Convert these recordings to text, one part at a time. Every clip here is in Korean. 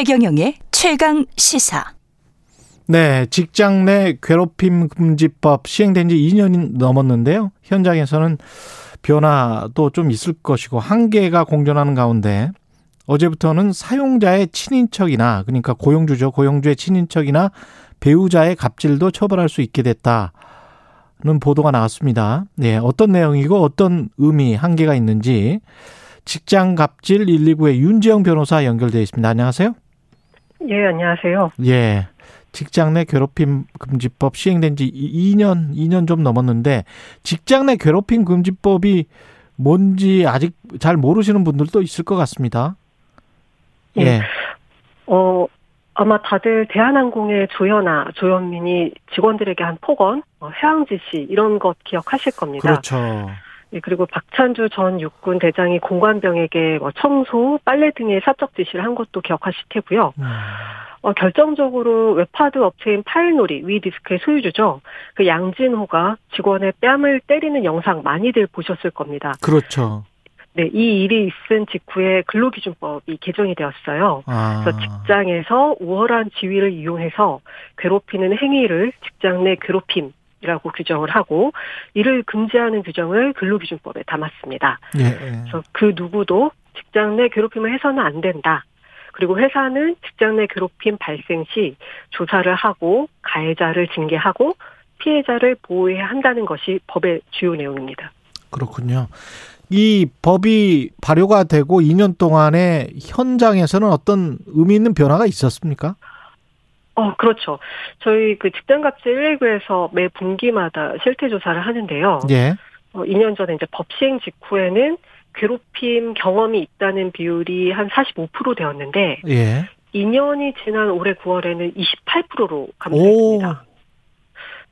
최경영의 최강 시사. 네, 직장 내 괴롭힘 금지법 시행된 지 2년이 넘었는데요. 현장에서는 변화도 좀 있을 것이고 한계가 공존하는 가운데 어제부터는 사용자의 친인척이나 그러니까 고용주죠. 고용주의 친인척이나 배우자의 갑질도 처벌할 수 있게 됐다는 보도가 나왔습니다. 네, 어떤 내용이고 어떤 의미, 한계가 있는지 직장 갑질 119의 윤재영 변호사 연결되어 있습니다. 안녕하세요. 예, 안녕하세요. 예. 직장 내 괴롭힘 금지법 시행된 지 2년, 2년 좀 넘었는데 직장 내 괴롭힘 금지법이 뭔지 아직 잘 모르시는 분들도 있을 것 같습니다. 예. 예. 어, 아마 다들 대한항공의 조연아, 조현민이 직원들에게 한 폭언, 어, 해양 지시 이런 것 기억하실 겁니다. 그렇죠. 예, 그리고 박찬주 전 육군 대장이 공관병에게 뭐 청소, 빨래 등의 사적 지시를 한 것도 기억하실 테고요. 음. 어, 결정적으로 웹하드 업체인 파일노리 위디스크의 소유주죠. 그 양진호가 직원의 뺨을 때리는 영상 많이들 보셨을 겁니다. 그렇죠. 네, 이 일이 있은 직후에 근로기준법이 개정이 되었어요. 아. 그래서 직장에서 우월한 지위를 이용해서 괴롭히는 행위를 직장 내 괴롭힘 이라고 규정을 하고 이를 금지하는 규정을 근로기준법에 담았습니다. 예, 예. 그래서 그 누구도 직장 내 괴롭힘을 해서는 안 된다. 그리고 회사는 직장 내 괴롭힘 발생 시 조사를 하고 가해자를 징계하고 피해자를 보호해야 한다는 것이 법의 주요 내용입니다. 그렇군요. 이 법이 발효가 되고 2년 동안에 현장에서는 어떤 의미 있는 변화가 있었습니까? 어, 그렇죠. 저희 그 직장갑질 119에서 매 분기마다 실태 조사를 하는데요. 예. 어, 2년 전에 이제 법 시행 직후에는 괴롭힘 경험이 있다는 비율이 한 45% 되었는데 예. 2년이 지난 올해 9월에는 28%로 감소했습니다.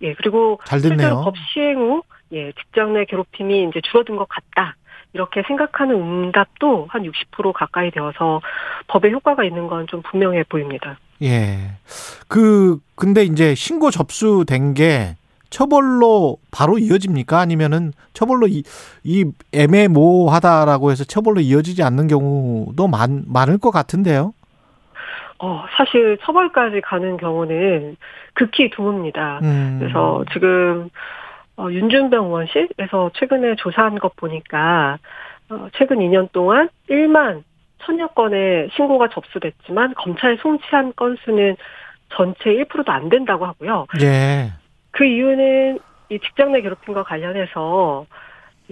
예, 그리고 잘 됐네요. 법 시행 후 예, 직장 내 괴롭힘이 이제 줄어든 것 같다. 이렇게 생각하는 응답도 한 60% 가까이 되어서 법의 효과가 있는 건 좀 분명해 보입니다. 예. 그 근데 이제 신고 접수된 게 처벌로 바로 이어집니까? 아니면은 처벌로 이, 이 애매모호하다라고 해서 처벌로 이어지지 않는 경우도 많, 많을 것 같은데요? 어, 사실 처벌까지 가는 경우는 극히 드뭅니다. 음. 그래서 지금, 어, 윤준병 의원실에서 최근에 조사한 것 보니까, 어, 최근 2년 동안 1만 천여 건의 신고가 접수됐지만 검찰에 송치한 건수는 전체 1%도 안 된다고 하고요. 예. 그 이유는 이 직장 내 괴롭힘과 관련해서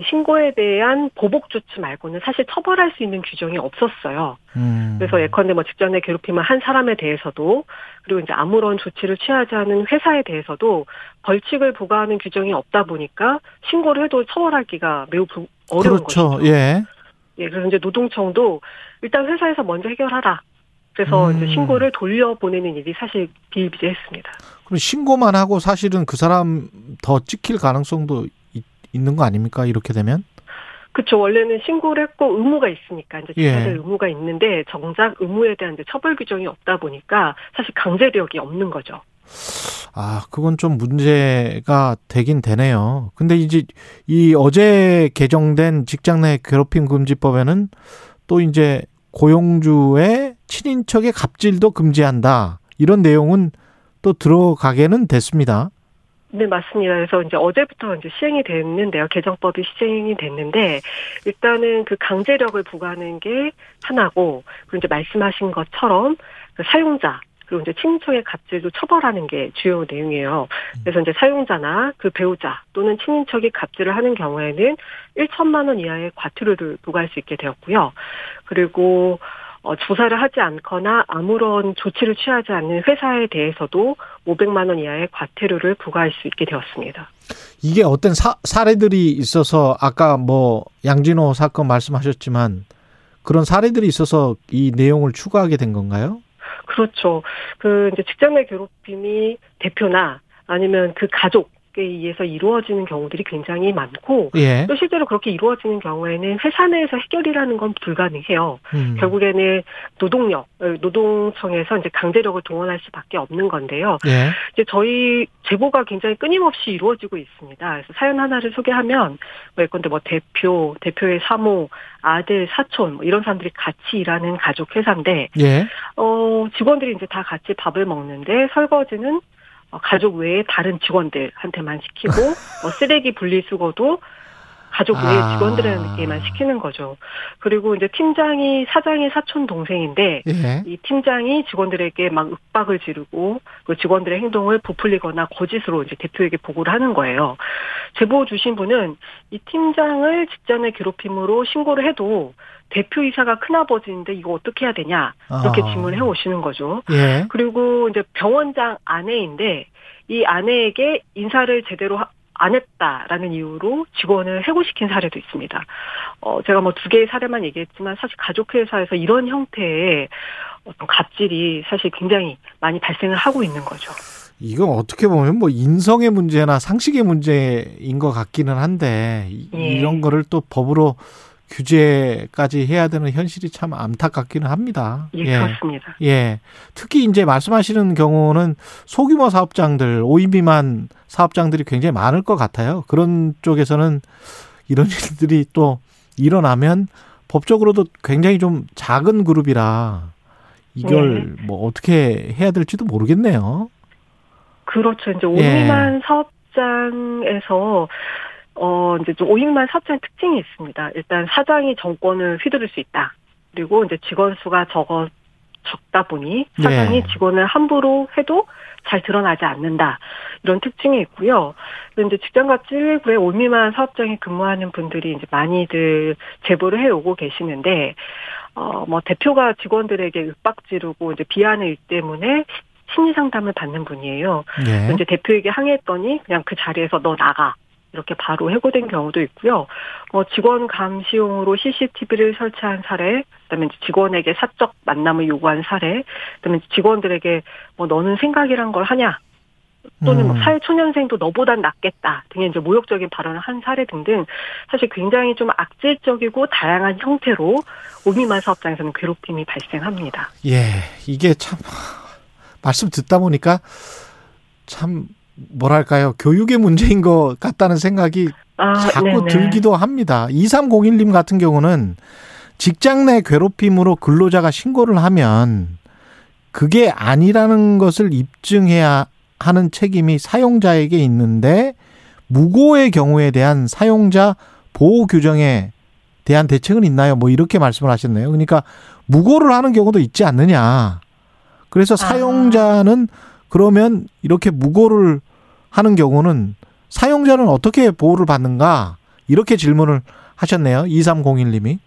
신고에 대한 보복 조치 말고는 사실 처벌할 수 있는 규정이 없었어요. 음. 그래서 예컨대 뭐 직장 내 괴롭힘을 한 사람에 대해서도 그리고 이제 아무런 조치를 취하지 않은 회사에 대해서도 벌칙을 부과하는 규정이 없다 보니까 신고를 해도 처벌하기가 매우 어려운 그렇죠. 것이죠. 예. 예, 그래서 이제 노동청도 일단 회사에서 먼저 해결하라. 그래서 음. 이제 신고를 돌려보내는 일이 사실 비일비재했습니다. 그럼 신고만 하고 사실은 그 사람 더 찍힐 가능성도 있, 있는 거 아닙니까? 이렇게 되면? 그렇죠. 원래는 신고를 했고 의무가 있으니까 이제 지켜야 예. 의무가 있는데 정작 의무에 대한 이제 처벌 규정이 없다 보니까 사실 강제력이 없는 거죠. 아, 그건 좀 문제가 되긴 되네요. 근데 이제 이 어제 개정된 직장 내 괴롭힘 금지법에는 또 이제 고용주의 친인척의 갑질도 금지한다. 이런 내용은 또 들어가게는 됐습니다. 네, 맞습니다. 그래서 이제 어제부터 이제 시행이 됐는데요. 개정법이 시행이 됐는데, 일단은 그 강제력을 부과하는 게 하나고, 그리고 이제 말씀하신 것처럼 그 사용자, 그리고 이제 친인척의 갑질도 처벌하는 게 주요 내용이에요. 그래서 이제 사용자나 그 배우자 또는 친인척이 갑질을 하는 경우에는 1천만 원 이하의 과태료를 부과할 수 있게 되었고요. 그리고 어, 조사를 하지 않거나 아무런 조치를 취하지 않는 회사에 대해서도 500만 원 이하의 과태료를 부과할 수 있게 되었습니다. 이게 어떤 사, 사례들이 있어서 아까 뭐 양진호 사건 말씀하셨지만 그런 사례들이 있어서 이 내용을 추가하게 된 건가요? 그렇죠. 그 이제 직장 내 괴롭힘이 대표나 아니면 그 가족 에 의해서 이루어지는 경우들이 굉장히 많고 예. 또 실제로 그렇게 이루어지는 경우에는 회사 내에서 해결이라는 건 불가능해요. 음. 결국에는 노동력, 어, 노동청에서 이제 강제력을 동원할 수밖에 없는 건데요. 예. 이제 저희 제보가 굉장히 끊임없이 이루어지고 있습니다. 그래서 사연 하나를 소개하면 뭐 예컨대 뭐 대표, 대표의 사모, 아들, 사촌 뭐 이런 사람들이 같이 일하는 가족 회사인데 예. 어, 직원들이 이제 다 같이 밥을 먹는데 설거지는 어, 가족 외에 다른 직원들한테만 시키고 뭐 쓰레기 분리수거도 가족 외 아. 직원들에게만 시키는 거죠. 그리고 이제 팀장이 사장의 사촌 동생인데 예. 이 팀장이 직원들에게 막 윽박을 지르고 그 직원들의 행동을 부풀리거나 거짓으로 이제 대표에게 보고를 하는 거예요. 제보 주신 분은 이 팀장을 직장 내 괴롭힘으로 신고를 해도 대표 이사가 큰아버지인데 이거 어떻게 해야 되냐 이렇게 아. 질문을 해 오시는 거죠. 예. 그리고 이제 병원장 아내인데 이 아내에게 인사를 제대로 하- 안 했다라는 이유로 직원을 해고시킨 사례도 있습니다. 어, 제가 뭐 두 개의 사례만 얘기했지만 사실 가족회사에서 이런 형태의 어떤 갑질이 사실 굉장히 많이 발생을 하고 있는 거죠. 이건 어떻게 보면 뭐 인성의 문제나 상식의 문제인 것 같기는 한데 이- 예. 이런 거를 또 법으로 규제까지 해야 되는 현실이 참 안타깝기는 합니다. 예, 그렇습니다. 예. 특히 이제 말씀하시는 경우는 소규모 사업장들, 5인 미만 사업장들이 굉장히 많을 것 같아요. 그런 쪽에서는 이런 일들이 또 일어나면 법적으로도 굉장히 좀 작은 그룹이라 이걸 뭐 어떻게 해야 될지도 모르겠네요. 그렇죠. 이제 예. 오인만 사업장에서 어 이제 좀 오인만 사업장 특징이 있습니다. 일단 사장이 정권을 휘두를 수 있다. 그리고 이제 직원 수가 적어 적다 보니 사장이 네. 직원을 함부로 해도 잘 드러나지 않는다. 이런 특징이 있고요. 그런데 직장갑질 119에 올미만 사업장에 근무하는 분들이 이제 많이들 제보를 해오고 계시는데, 어, 뭐, 대표가 직원들에게 윽박 지르고 이제 비하는 일 때문에 심리 상담을 받는 분이에요. 예. 이제 대표에게 항의했더니 그냥 그 자리에서 너 나가. 이렇게 바로 해고된 경우도 있고요. 뭐 직원 감시용으로 CCTV를 설치한 사례, 그다음에 직원에게 사적 만남을 요구한 사례, 그다음에 직원들에게 뭐 너는 생각이란 걸 하냐, 또는 뭐 음. 사회초년생도 너보단 낫겠다 등의 이제 모욕적인 발언을 한 사례 등등 사실 굉장히 좀 악질적이고 다양한 형태로 오미만 사업장에서는 괴롭힘이 발생합니다. 예, 이게 참 말씀 듣다 보니까 참 뭐랄까요 교육의 문제인 것 같다는 생각이 아, 자꾸 네네. 들기도 합니다. 2301님 같은 경우는 직장 내 괴롭힘으로 근로자가 신고를 하면 그게 아니라는 것을 입증해야 하는 책임이 사용자에게 있는데 무고의 경우에 대한 사용자 보호 규정에 대한 대책은 있나요? 뭐 이렇게 말씀을 하셨네요. 그러니까 무고를 하는 경우도 있지 않느냐. 그래서 사용자는 그러면 이렇게 무고를 하는 경우는 사용자는 어떻게 보호를 받는가? 이렇게 질문을 하셨네요. 2301님이.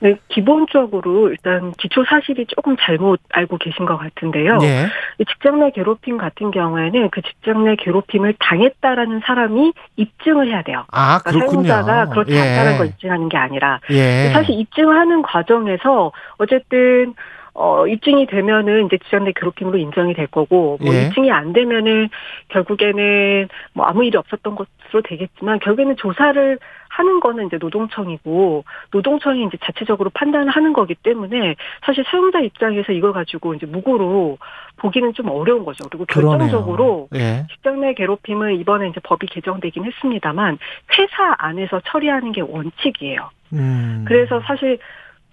네, 기본적으로 일단 기초 사실이 조금 잘못 알고 계신 것 같은데요. 예. 이 직장 내 괴롭힘 같은 경우에는 그 직장 내 괴롭힘을 당했다라는 사람이 입증을 해야 돼요. 아, 그러니까 그렇군요. 사용자가 그렇지 예. 않다는 걸 입증하는 게 아니라 예. 사실 입증하는 과정에서 어쨌든 어 입증이 되면은 이제 직장 내 괴롭힘으로 인정이 될 거고 뭐 예. 입증이 안 되면은 결국에는 뭐 아무 일이 없었던 것으로 되겠지만 결국에는 조사를 하는 거는 이제 노동청이고 노동청이 이제 자체적으로 판단을 하는 거기 때문에 사실 사용자 입장에서 이걸 가지고 이제 무고로 보기는 좀 어려운 거죠. 그리고. 결정적으로 예. 직장 내 괴롭힘을 이번에 이제 법이 개정되긴 했습니다만 회사 안에서 처리하는 게 원칙이에요. 음. 그래서 사실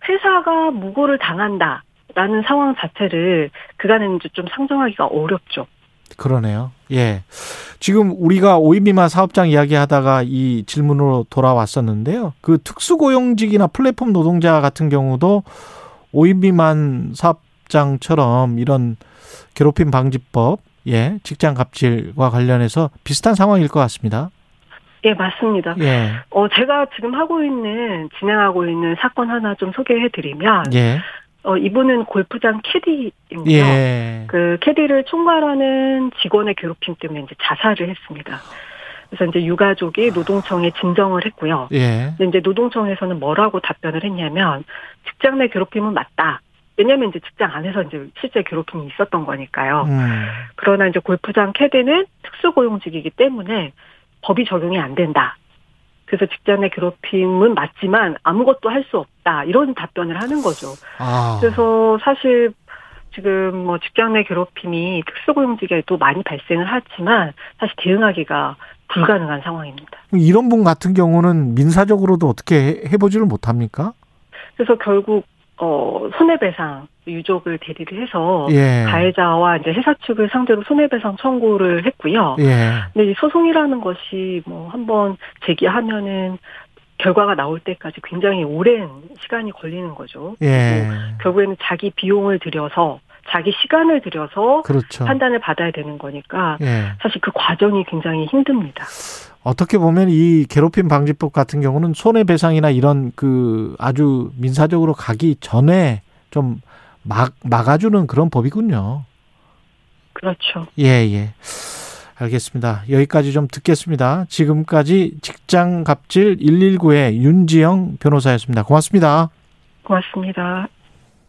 회사가 무고를 당한다 라는 상황 자체를 그간에는 좀 상정하기가 어렵죠. 그러네요. 예. 지금 우리가 5인 미만 사업장 이야기 하다가 이 질문으로 돌아왔었는데요. 그 특수고용직이나 플랫폼 노동자 같은 경우도 5인 미만 사업장처럼 이런 괴롭힘 방지법, 예, 직장 갑질과 관련해서 비슷한 상황일 것 같습니다. 예, 맞습니다. 예, 어, 제가 지금 하고 있는, 진행하고 있는 사건 하나 좀 소개해 드리면, 예, 어, 이분은 골프장 캐디입니다. 예. 그 캐디를 총괄하는 직원의 괴롭힘 때문에 이제 자살을 했습니다. 그래서 이제 유가족이 노동청에 진정을 했고요. 예. 근데 이제 노동청에서는 뭐라고 답변을 했냐면 직장 내 괴롭힘은 맞다. 왜냐하면 이제 직장 안에서 이제 실제 괴롭힘이 있었던 거니까요. 음. 그러나 이제 골프장 캐디는 특수고용직이기 때문에 법이 적용이 안 된다. 그래서 직장 내 괴롭힘은 맞지만 아무것도 할 수 없다. 이런 답변을 하는 거죠. 아. 그래서 사실 지금 뭐 직장 내 괴롭힘이 특수고용직에도 많이 발생을 하지만 사실 대응하기가 불가능한 상황입니다. 이런 분 같은 경우는 민사적으로도 어떻게 해- 해보지를 못합니까? 그래서 결국 어, 손해배상 유족을 대리를 해서 예. 가해자와 이제 회사 측을 상대로 손해배상 청구를 했고요. 예. 근데 이 소송이라는 것이 뭐 한번 제기하면은 결과가 나올 때까지 굉장히 오랜 시간이 걸리는 거죠. 예. 결국에는 자기 비용을 들여서 자기 시간을 들여서 그렇죠. 판단을 받아야 되는 거니까 예. 사실 그 과정이 굉장히 힘듭니다. 어떻게 보면 이 괴롭힘 방지법 같은 경우는 손해배상이나 이런 그 아주 민사적으로 가기 전에 좀 막, 막아주는 그런 법이군요. 그렇죠. 예, 예. 알겠습니다. 여기까지 좀 듣겠습니다. 지금까지 직장 갑질 119의 윤지영 변호사였습니다. 고맙습니다. 고맙습니다.